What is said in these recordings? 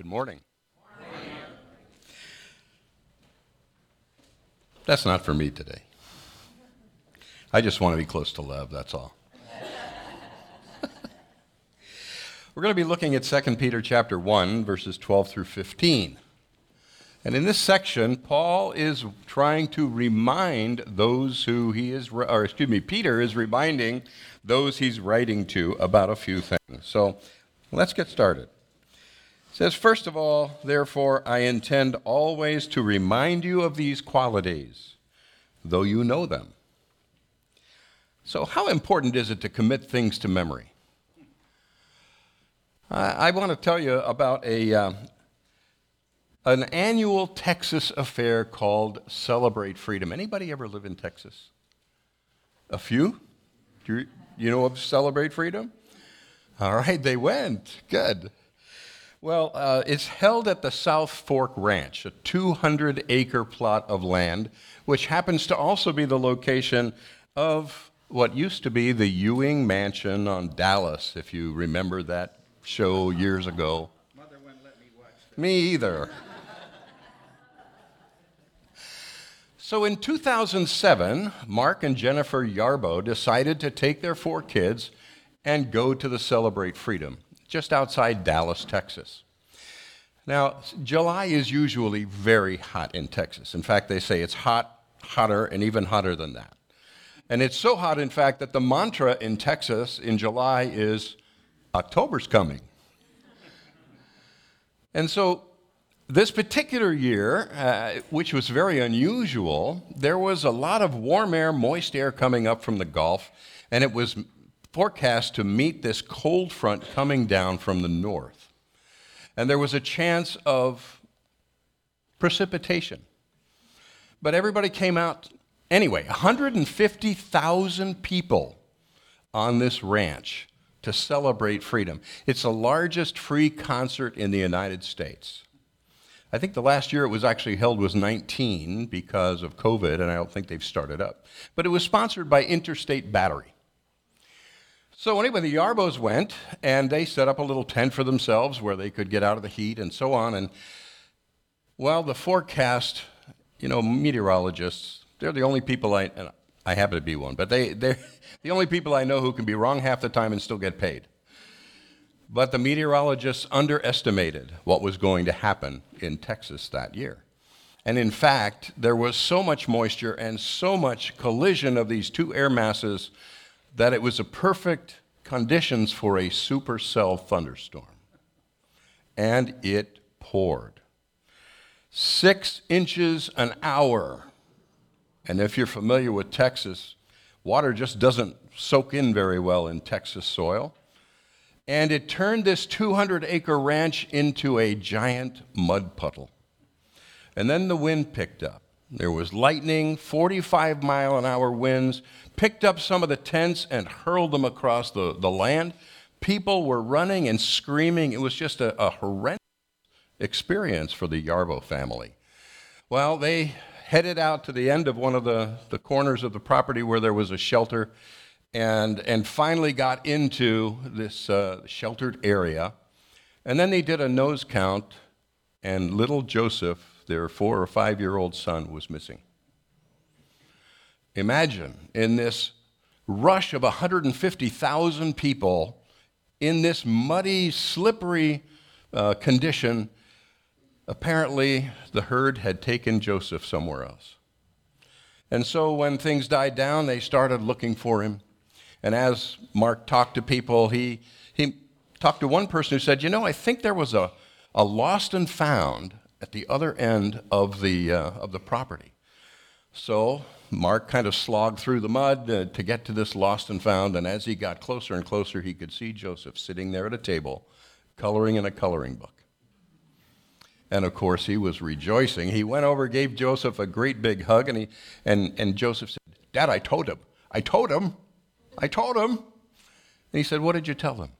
Good morning. That's not for me today. I just want to be close to love, that's all. We're going to be looking at 2 Peter chapter 1 verses 12 through 15. And in this section, Paul is trying to remind those who he is, or excuse me, Peter is reminding those he's writing to about a few things. So let's get started. Says, First of all, therefore, I intend always to remind you of these qualities, though you know them. So, how important is it to commit things to memory? I, I want to tell you about a, uh, an annual Texas affair called Celebrate Freedom. Anybody ever live in Texas? A few? Do you, you know of Celebrate Freedom? All right, they went. Good. Well, uh, it's held at the South Fork Ranch, a 200 acre plot of land, which happens to also be the location of what used to be the Ewing Mansion on Dallas, if you remember that show years ago. Mother wouldn't let me watch. Me either. so in 2007, Mark and Jennifer Yarbo decided to take their four kids and go to the Celebrate Freedom just outside Dallas, Texas. Now, July is usually very hot in Texas. In fact, they say it's hot, hotter, and even hotter than that. And it's so hot, in fact, that the mantra in Texas in July is October's coming. And so, this particular year, uh, which was very unusual, there was a lot of warm air, moist air coming up from the Gulf, and it was forecast to meet this cold front coming down from the north. And there was a chance of precipitation. But everybody came out anyway. 150,000 people on this ranch to celebrate freedom. It's the largest free concert in the United States. I think the last year it was actually held was 19 because of COVID, and I don't think they've started up. But it was sponsored by Interstate Battery. So, anyway, the Yarbos went and they set up a little tent for themselves where they could get out of the heat and so on. And, well, the forecast, you know, meteorologists, they're the only people I, and I happen to be one, but they, they're the only people I know who can be wrong half the time and still get paid. But the meteorologists underestimated what was going to happen in Texas that year. And in fact, there was so much moisture and so much collision of these two air masses that it was a perfect conditions for a supercell thunderstorm. And it poured. Six inches an hour. And if you're familiar with Texas, water just doesn't soak in very well in Texas soil. And it turned this 200 acre ranch into a giant mud puddle. And then the wind picked up. There was lightning, 45 mile an hour winds, picked up some of the tents and hurled them across the, the land. People were running and screaming. It was just a, a horrendous experience for the Yarbo family. Well, they headed out to the end of one of the, the corners of the property where there was a shelter and, and finally got into this uh, sheltered area. And then they did a nose count, and little Joseph their four or five year old son was missing. Imagine in this rush of 150,000 people in this muddy, slippery uh, condition, apparently the herd had taken Joseph somewhere else. And so when things died down, they started looking for him. And as Mark talked to people, he, he talked to one person who said, You know, I think there was a, a lost and found at the other end of the, uh, of the property. So Mark kind of slogged through the mud uh, to get to this lost and found, and as he got closer and closer, he could see Joseph sitting there at a table, coloring in a coloring book. And of course, he was rejoicing. He went over, gave Joseph a great big hug, and, he, and, and Joseph said, Dad, I told him. I told him. I told him. And he said, What did you tell him?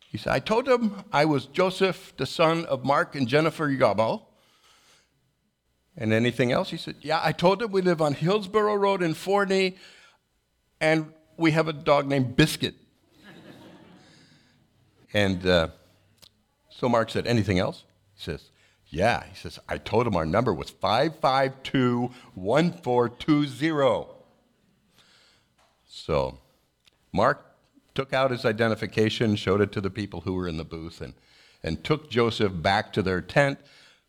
He said, I told him I was Joseph, the son of Mark and Jennifer Yarbo, and anything else? He said, Yeah, I told him we live on Hillsborough Road in Forney, and we have a dog named Biscuit. and uh, so Mark said, Anything else? He says, Yeah. He says, I told him our number was 552 1420. So Mark took out his identification, showed it to the people who were in the booth, and, and took Joseph back to their tent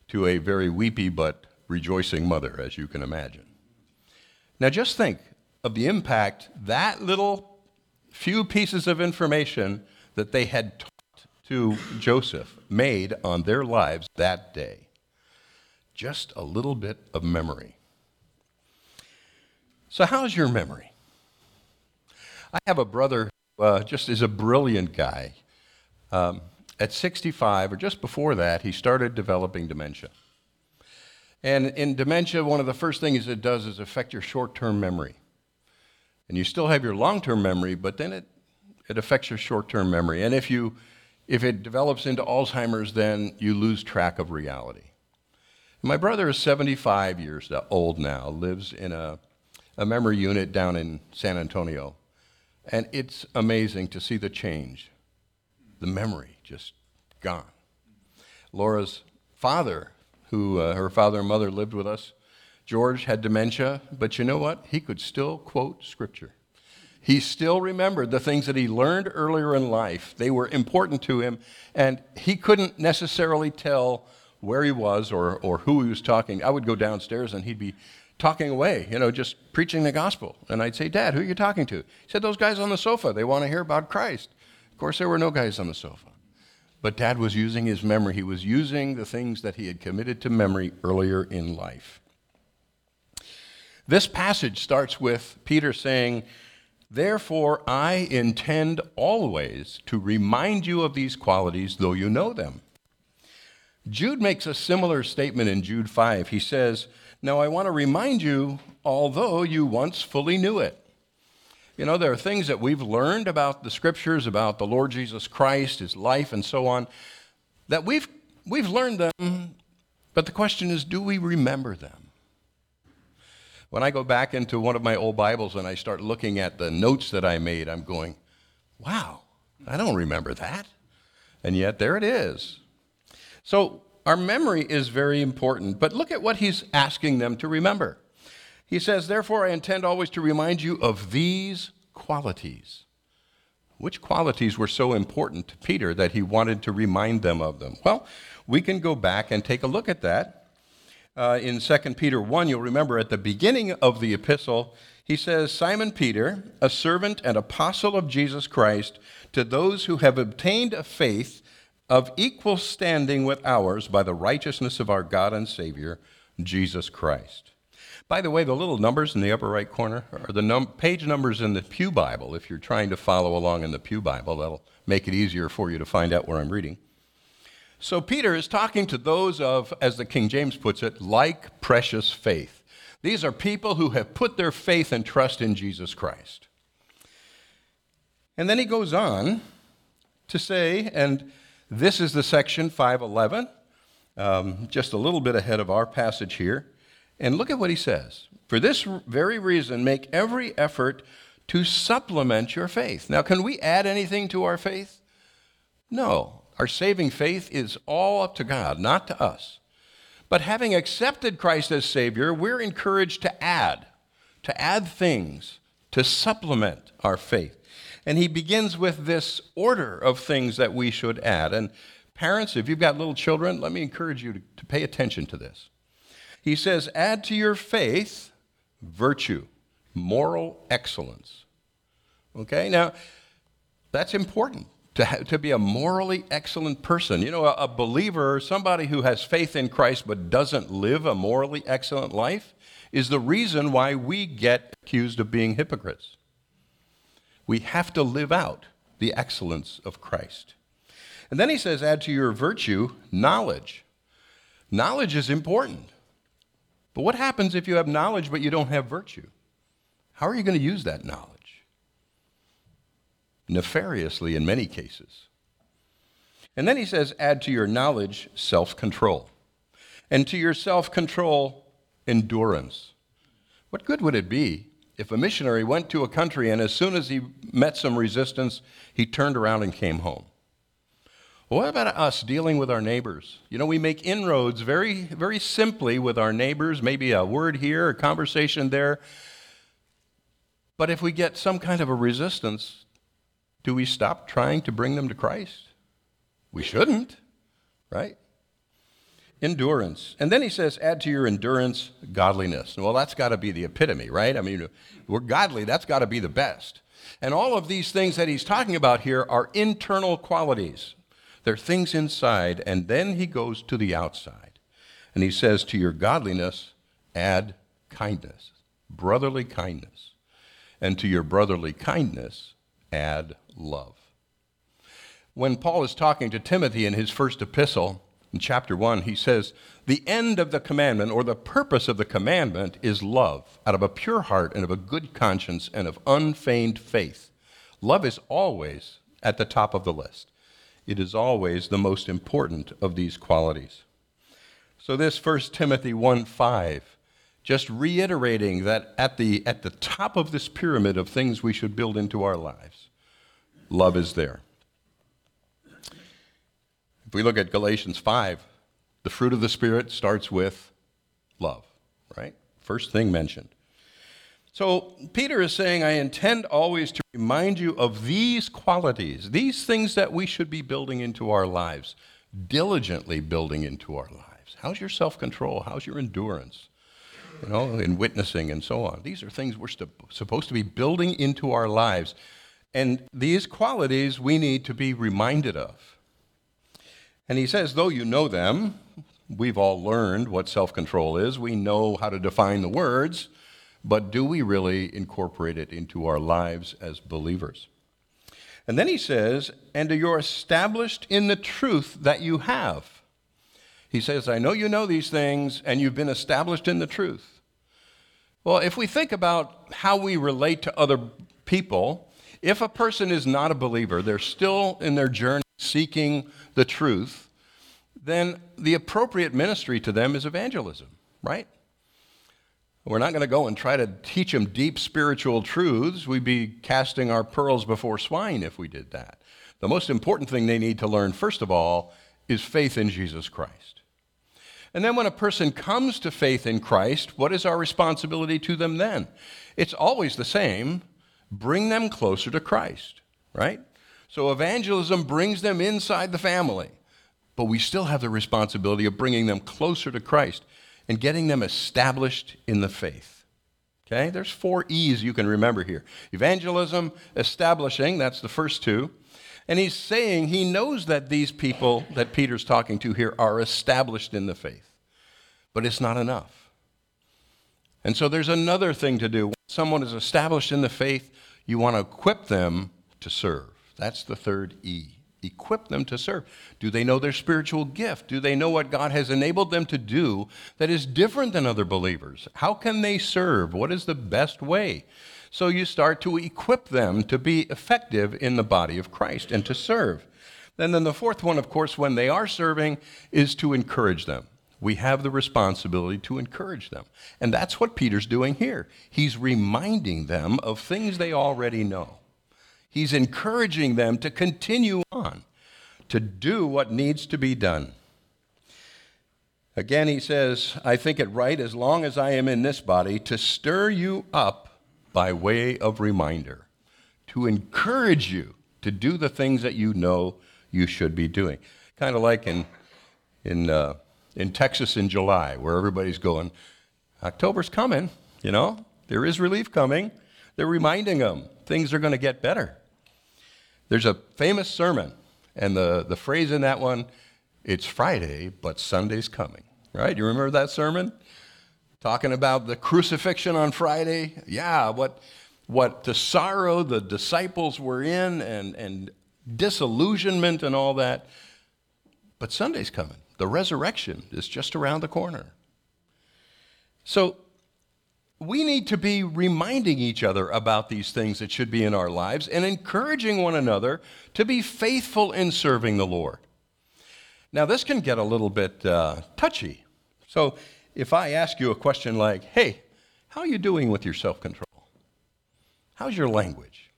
to a very weepy but rejoicing mother, as you can imagine. Now, just think of the impact that little few pieces of information that they had taught to Joseph made on their lives that day. Just a little bit of memory. So, how's your memory? I have a brother who uh, just is a brilliant guy. Um, at 65, or just before that, he started developing dementia. And in dementia, one of the first things it does is affect your short term memory. And you still have your long term memory, but then it, it affects your short term memory. And if, you, if it develops into Alzheimer's, then you lose track of reality. My brother is 75 years old now, lives in a, a memory unit down in San Antonio. And it's amazing to see the change. The memory just gone. Laura's father, who uh, her father and mother lived with us, George had dementia, but you know what? He could still quote scripture. He still remembered the things that he learned earlier in life. They were important to him, and he couldn't necessarily tell where he was or, or who he was talking. I would go downstairs and he'd be talking away, you know, just preaching the gospel. And I'd say, Dad, who are you talking to? He said, Those guys on the sofa, they want to hear about Christ. Of course, there were no guys on the sofa. But Dad was using his memory. He was using the things that he had committed to memory earlier in life. This passage starts with Peter saying, Therefore, I intend always to remind you of these qualities, though you know them. Jude makes a similar statement in Jude 5. He says, Now I want to remind you, although you once fully knew it. You know, there are things that we've learned about the scriptures, about the Lord Jesus Christ, his life, and so on, that we've, we've learned them, but the question is, do we remember them? When I go back into one of my old Bibles and I start looking at the notes that I made, I'm going, wow, I don't remember that. And yet there it is. So our memory is very important, but look at what he's asking them to remember. He says, Therefore, I intend always to remind you of these qualities. Which qualities were so important to Peter that he wanted to remind them of them? Well, we can go back and take a look at that. Uh, in 2 Peter 1, you'll remember at the beginning of the epistle, he says, Simon Peter, a servant and apostle of Jesus Christ, to those who have obtained a faith of equal standing with ours by the righteousness of our God and Savior, Jesus Christ. By the way, the little numbers in the upper right corner are the num- page numbers in the Pew Bible. If you're trying to follow along in the Pew Bible, that'll make it easier for you to find out where I'm reading. So, Peter is talking to those of, as the King James puts it, like precious faith. These are people who have put their faith and trust in Jesus Christ. And then he goes on to say, and this is the section 511, um, just a little bit ahead of our passage here. And look at what he says. For this very reason, make every effort to supplement your faith. Now, can we add anything to our faith? No. Our saving faith is all up to God, not to us. But having accepted Christ as Savior, we're encouraged to add, to add things to supplement our faith. And he begins with this order of things that we should add. And parents, if you've got little children, let me encourage you to, to pay attention to this. He says, add to your faith virtue, moral excellence. Okay, now that's important to, to be a morally excellent person. You know, a, a believer, somebody who has faith in Christ but doesn't live a morally excellent life, is the reason why we get accused of being hypocrites. We have to live out the excellence of Christ. And then he says, add to your virtue knowledge. Knowledge is important. But what happens if you have knowledge but you don't have virtue? How are you going to use that knowledge? Nefariously, in many cases. And then he says, add to your knowledge self control, and to your self control, endurance. What good would it be if a missionary went to a country and as soon as he met some resistance, he turned around and came home? What about us dealing with our neighbors? You know, we make inroads very, very simply with our neighbors, maybe a word here, a conversation there. But if we get some kind of a resistance, do we stop trying to bring them to Christ? We shouldn't, right? Endurance. And then he says, add to your endurance godliness. Well, that's got to be the epitome, right? I mean, we're godly, that's got to be the best. And all of these things that he's talking about here are internal qualities. There are things inside, and then he goes to the outside. And he says, To your godliness, add kindness, brotherly kindness. And to your brotherly kindness, add love. When Paul is talking to Timothy in his first epistle, in chapter 1, he says, The end of the commandment, or the purpose of the commandment, is love, out of a pure heart and of a good conscience and of unfeigned faith. Love is always at the top of the list it is always the most important of these qualities. So this 1 Timothy 1 5, just reiterating that at the, at the top of this pyramid of things we should build into our lives, love is there. If we look at Galatians 5, the fruit of the Spirit starts with love, right? First thing mentioned. So Peter is saying, I intend always to remind you of these qualities, these things that we should be building into our lives, diligently building into our lives. How's your self control? How's your endurance? You know, in witnessing and so on. These are things we're st- supposed to be building into our lives. And these qualities we need to be reminded of. And he says, though you know them, we've all learned what self control is, we know how to define the words but do we really incorporate it into our lives as believers? And then he says, and you're established in the truth that you have. He says, I know you know these things, and you've been established in the truth. Well, if we think about how we relate to other people, if a person is not a believer, they're still in their journey seeking the truth, then the appropriate ministry to them is evangelism, right? We're not going to go and try to teach them deep spiritual truths. We'd be casting our pearls before swine if we did that. The most important thing they need to learn, first of all, is faith in Jesus Christ. And then when a person comes to faith in Christ, what is our responsibility to them then? It's always the same bring them closer to Christ, right? So evangelism brings them inside the family, but we still have the responsibility of bringing them closer to Christ and getting them established in the faith. Okay, there's four E's you can remember here evangelism, establishing, that's the first two. And he's saying he knows that these people that Peter's talking to here are established in the faith, but it's not enough. And so there's another thing to do. When someone is established in the faith, you want to equip them to serve. That's the third E equip them to serve? Do they know their spiritual gift? Do they know what God has enabled them to do that is different than other believers? How can they serve? What is the best way? So you start to equip them to be effective in the body of Christ and to serve. And then the fourth one, of course, when they are serving, is to encourage them. We have the responsibility to encourage them. And that's what Peter's doing here. He's reminding them of things they already know. He's encouraging them to continue on, to do what needs to be done. Again, he says, I think it right, as long as I am in this body, to stir you up by way of reminder, to encourage you to do the things that you know you should be doing. Kind of like in, in, uh, in Texas in July, where everybody's going, October's coming, you know, there is relief coming. They're reminding them things are going to get better. There's a famous sermon, and the, the phrase in that one, it's Friday, but Sunday's coming, right? You remember that sermon? Talking about the crucifixion on Friday? Yeah, what, what the sorrow the disciples were in and, and disillusionment and all that. But Sunday's coming. The resurrection is just around the corner. So we need to be reminding each other about these things that should be in our lives and encouraging one another to be faithful in serving the Lord. Now, this can get a little bit uh, touchy. So, if I ask you a question like, hey, how are you doing with your self control? How's your language?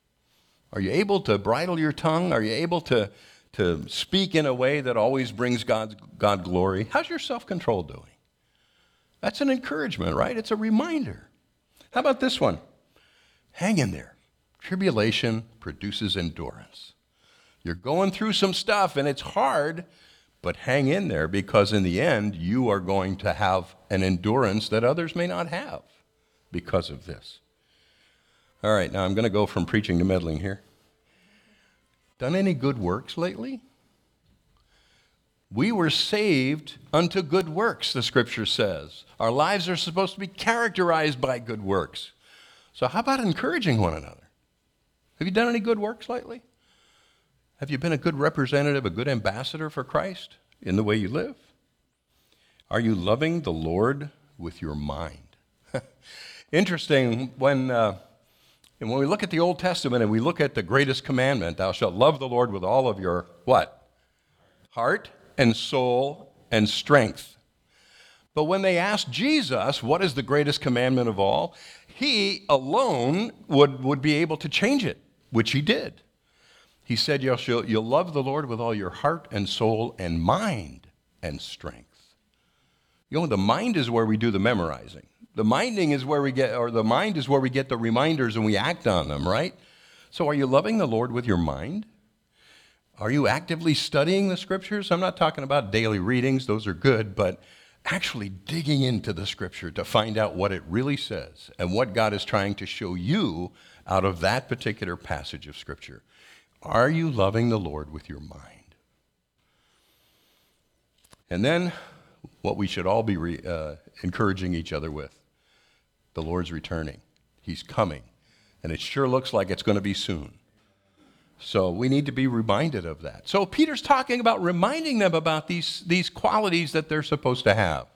Are you able to bridle your tongue? Are you able to, to speak in a way that always brings God, God glory. How's your self control doing? That's an encouragement, right? It's a reminder. How about this one? Hang in there. Tribulation produces endurance. You're going through some stuff and it's hard, but hang in there because in the end, you are going to have an endurance that others may not have because of this. All right, now I'm going to go from preaching to meddling here. Done any good works lately? We were saved unto good works, the scripture says. Our lives are supposed to be characterized by good works. So, how about encouraging one another? Have you done any good works lately? Have you been a good representative, a good ambassador for Christ in the way you live? Are you loving the Lord with your mind? Interesting, when, uh, when we look at the Old Testament and we look at the greatest commandment, thou shalt love the Lord with all of your what? Heart and soul and strength. But when they asked Jesus, what is the greatest commandment of all? He alone would, would be able to change it, which he did. He said, you'll, you'll love the Lord with all your heart and soul and mind and strength. You know, the mind is where we do the memorizing. The minding is where we get, or the mind is where we get the reminders and we act on them, right? So are you loving the Lord with your mind? Are you actively studying the scriptures? I'm not talking about daily readings, those are good, but actually digging into the scripture to find out what it really says and what God is trying to show you out of that particular passage of scripture. Are you loving the Lord with your mind? And then, what we should all be re, uh, encouraging each other with the Lord's returning. He's coming. And it sure looks like it's going to be soon. So we need to be reminded of that. So Peter's talking about reminding them about these, these qualities that they're supposed to have.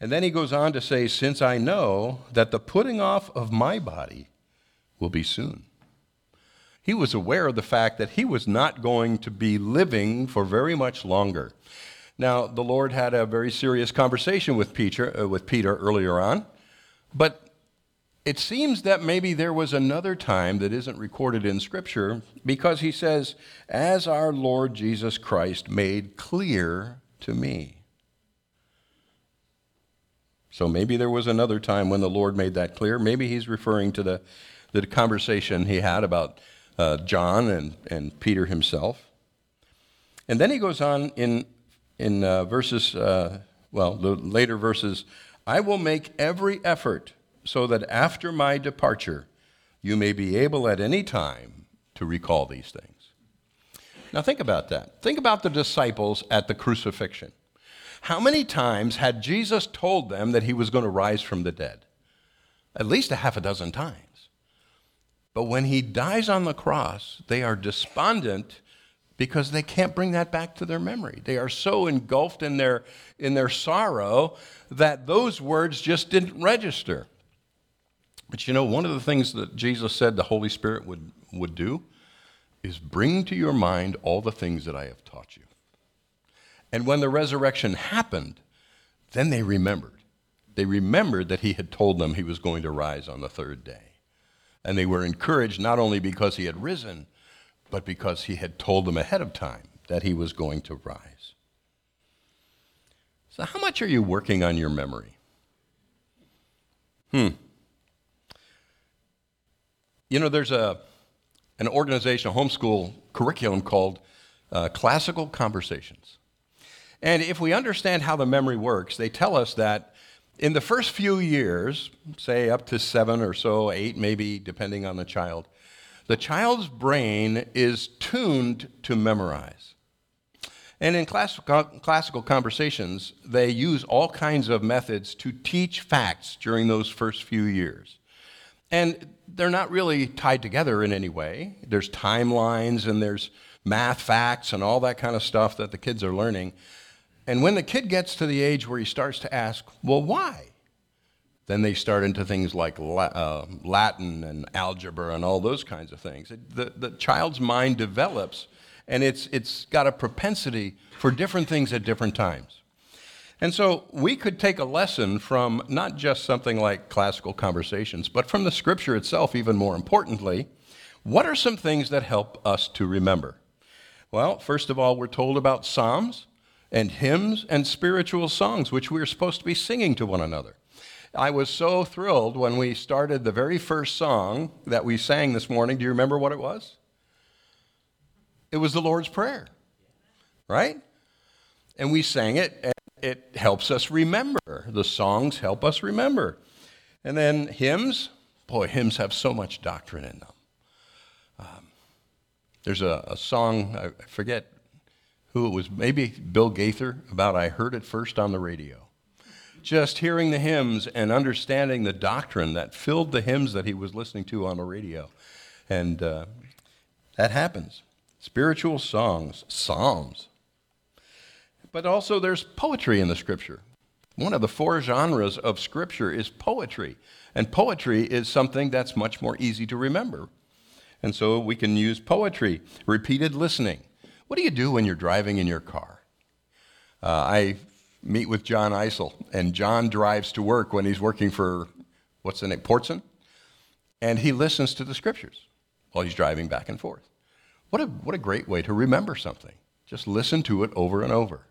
And then he goes on to say, Since I know that the putting off of my body will be soon. He was aware of the fact that he was not going to be living for very much longer. Now, the Lord had a very serious conversation with Peter, uh, with Peter earlier on, but it seems that maybe there was another time that isn't recorded in Scripture because he says, As our Lord Jesus Christ made clear to me. So maybe there was another time when the Lord made that clear. Maybe he's referring to the, the conversation he had about uh, John and, and Peter himself. And then he goes on in, in uh, verses, uh, well, the later verses I will make every effort so that after my departure you may be able at any time to recall these things. Now think about that. Think about the disciples at the crucifixion. How many times had Jesus told them that he was going to rise from the dead? At least a half a dozen times. But when he dies on the cross, they are despondent because they can't bring that back to their memory. They are so engulfed in their, in their sorrow that those words just didn't register. But you know, one of the things that Jesus said the Holy Spirit would, would do is bring to your mind all the things that I have taught you. And when the resurrection happened, then they remembered. They remembered that he had told them he was going to rise on the third day. And they were encouraged not only because he had risen, but because he had told them ahead of time that he was going to rise. So, how much are you working on your memory? Hmm. You know, there's a, an organization, a homeschool curriculum called uh, Classical Conversations. And if we understand how the memory works, they tell us that in the first few years, say up to seven or so, eight maybe, depending on the child, the child's brain is tuned to memorize. And in classical, classical conversations, they use all kinds of methods to teach facts during those first few years. And they're not really tied together in any way. There's timelines and there's math facts and all that kind of stuff that the kids are learning. And when the kid gets to the age where he starts to ask, well, why? Then they start into things like uh, Latin and algebra and all those kinds of things. The, the child's mind develops, and it's, it's got a propensity for different things at different times. And so we could take a lesson from not just something like classical conversations, but from the scripture itself, even more importantly. What are some things that help us to remember? Well, first of all, we're told about psalms and hymns and spiritual songs, which we're supposed to be singing to one another. I was so thrilled when we started the very first song that we sang this morning. Do you remember what it was? It was the Lord's Prayer, right? And we sang it, it helps us remember. The songs help us remember. And then hymns, boy, hymns have so much doctrine in them. Um, there's a, a song, I forget who it was, maybe Bill Gaither, about I heard it first on the radio. Just hearing the hymns and understanding the doctrine that filled the hymns that he was listening to on the radio. And uh, that happens. Spiritual songs, psalms. But also, there's poetry in the scripture. One of the four genres of scripture is poetry. And poetry is something that's much more easy to remember. And so we can use poetry, repeated listening. What do you do when you're driving in your car? Uh, I meet with John Eisel, and John drives to work when he's working for, what's the name, Portson? And he listens to the scriptures while he's driving back and forth. What a, what a great way to remember something. Just listen to it over and over.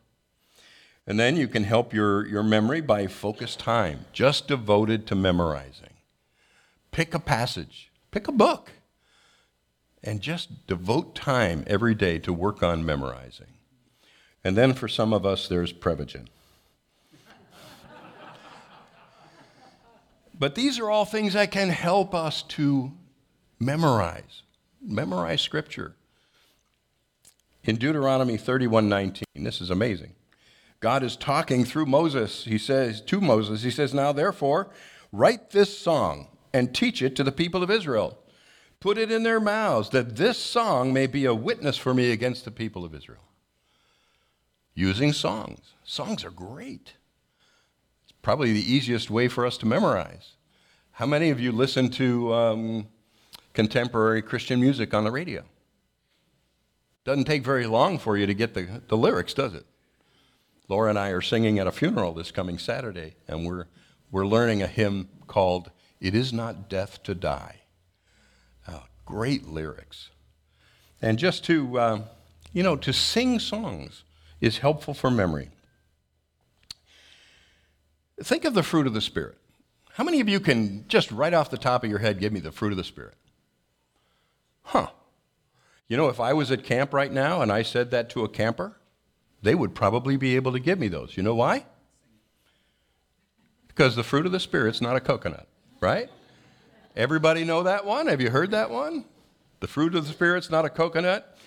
And then you can help your, your memory by focused time, just devoted to memorizing. Pick a passage, pick a book, and just devote time every day to work on memorizing. And then for some of us, there's Prevagen. but these are all things that can help us to memorize, memorize Scripture. In Deuteronomy 31:19, this is amazing. God is talking through Moses. He says to Moses, he says, "Now therefore, write this song and teach it to the people of Israel. Put it in their mouths that this song may be a witness for me against the people of Israel." Using songs. Songs are great. It's probably the easiest way for us to memorize. How many of you listen to um, contemporary Christian music on the radio? Doesn't take very long for you to get the, the lyrics, does it? Laura and I are singing at a funeral this coming Saturday, and we're, we're learning a hymn called It Is Not Death to Die. Uh, great lyrics. And just to, uh, you know, to sing songs is helpful for memory. Think of the fruit of the Spirit. How many of you can just right off the top of your head give me the fruit of the Spirit? Huh. You know, if I was at camp right now and I said that to a camper, they would probably be able to give me those. You know why? Because the fruit of the Spirit's not a coconut, right? Everybody know that one? Have you heard that one? The fruit of the Spirit's not a coconut.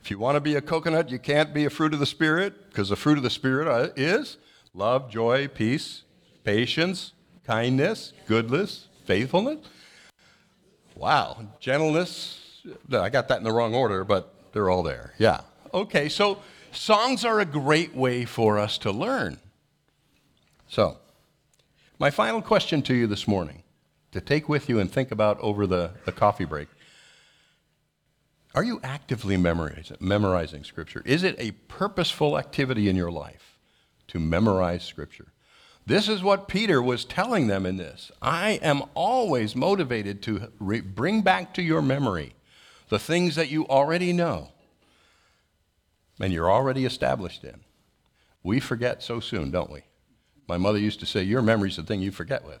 If you want to be a coconut, you can't be a fruit of the Spirit because the fruit of the Spirit uh, is love, joy, peace, patience, kindness, goodness, faithfulness. Wow, gentleness, I got that in the wrong order, but they're all there. Yeah. Okay, so songs are a great way for us to learn. So, my final question to you this morning to take with you and think about over the, the coffee break are you actively memorizing, memorizing Scripture? Is it a purposeful activity in your life to memorize Scripture? This is what Peter was telling them in this. I am always motivated to re- bring back to your memory the things that you already know and you're already established in. We forget so soon, don't we? My mother used to say, Your memory's the thing you forget with.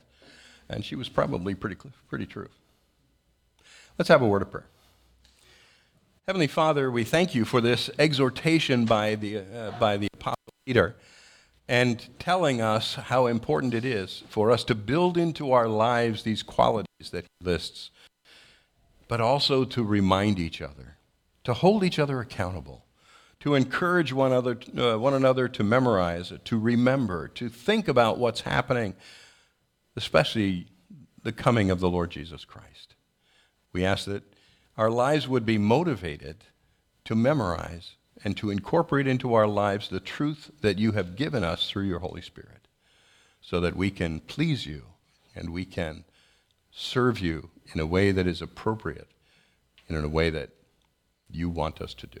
And she was probably pretty, pretty true. Let's have a word of prayer. Heavenly Father, we thank you for this exhortation by the, uh, by the Apostle Peter and telling us how important it is for us to build into our lives these qualities that he lists but also to remind each other, to hold each other accountable, to encourage one, other, uh, one another to memorize, to remember, to think about what's happening, especially the coming of the Lord Jesus Christ. We ask that our lives would be motivated to memorize and to incorporate into our lives the truth that you have given us through your Holy Spirit so that we can please you and we can serve you in a way that is appropriate and in a way that you want us to do.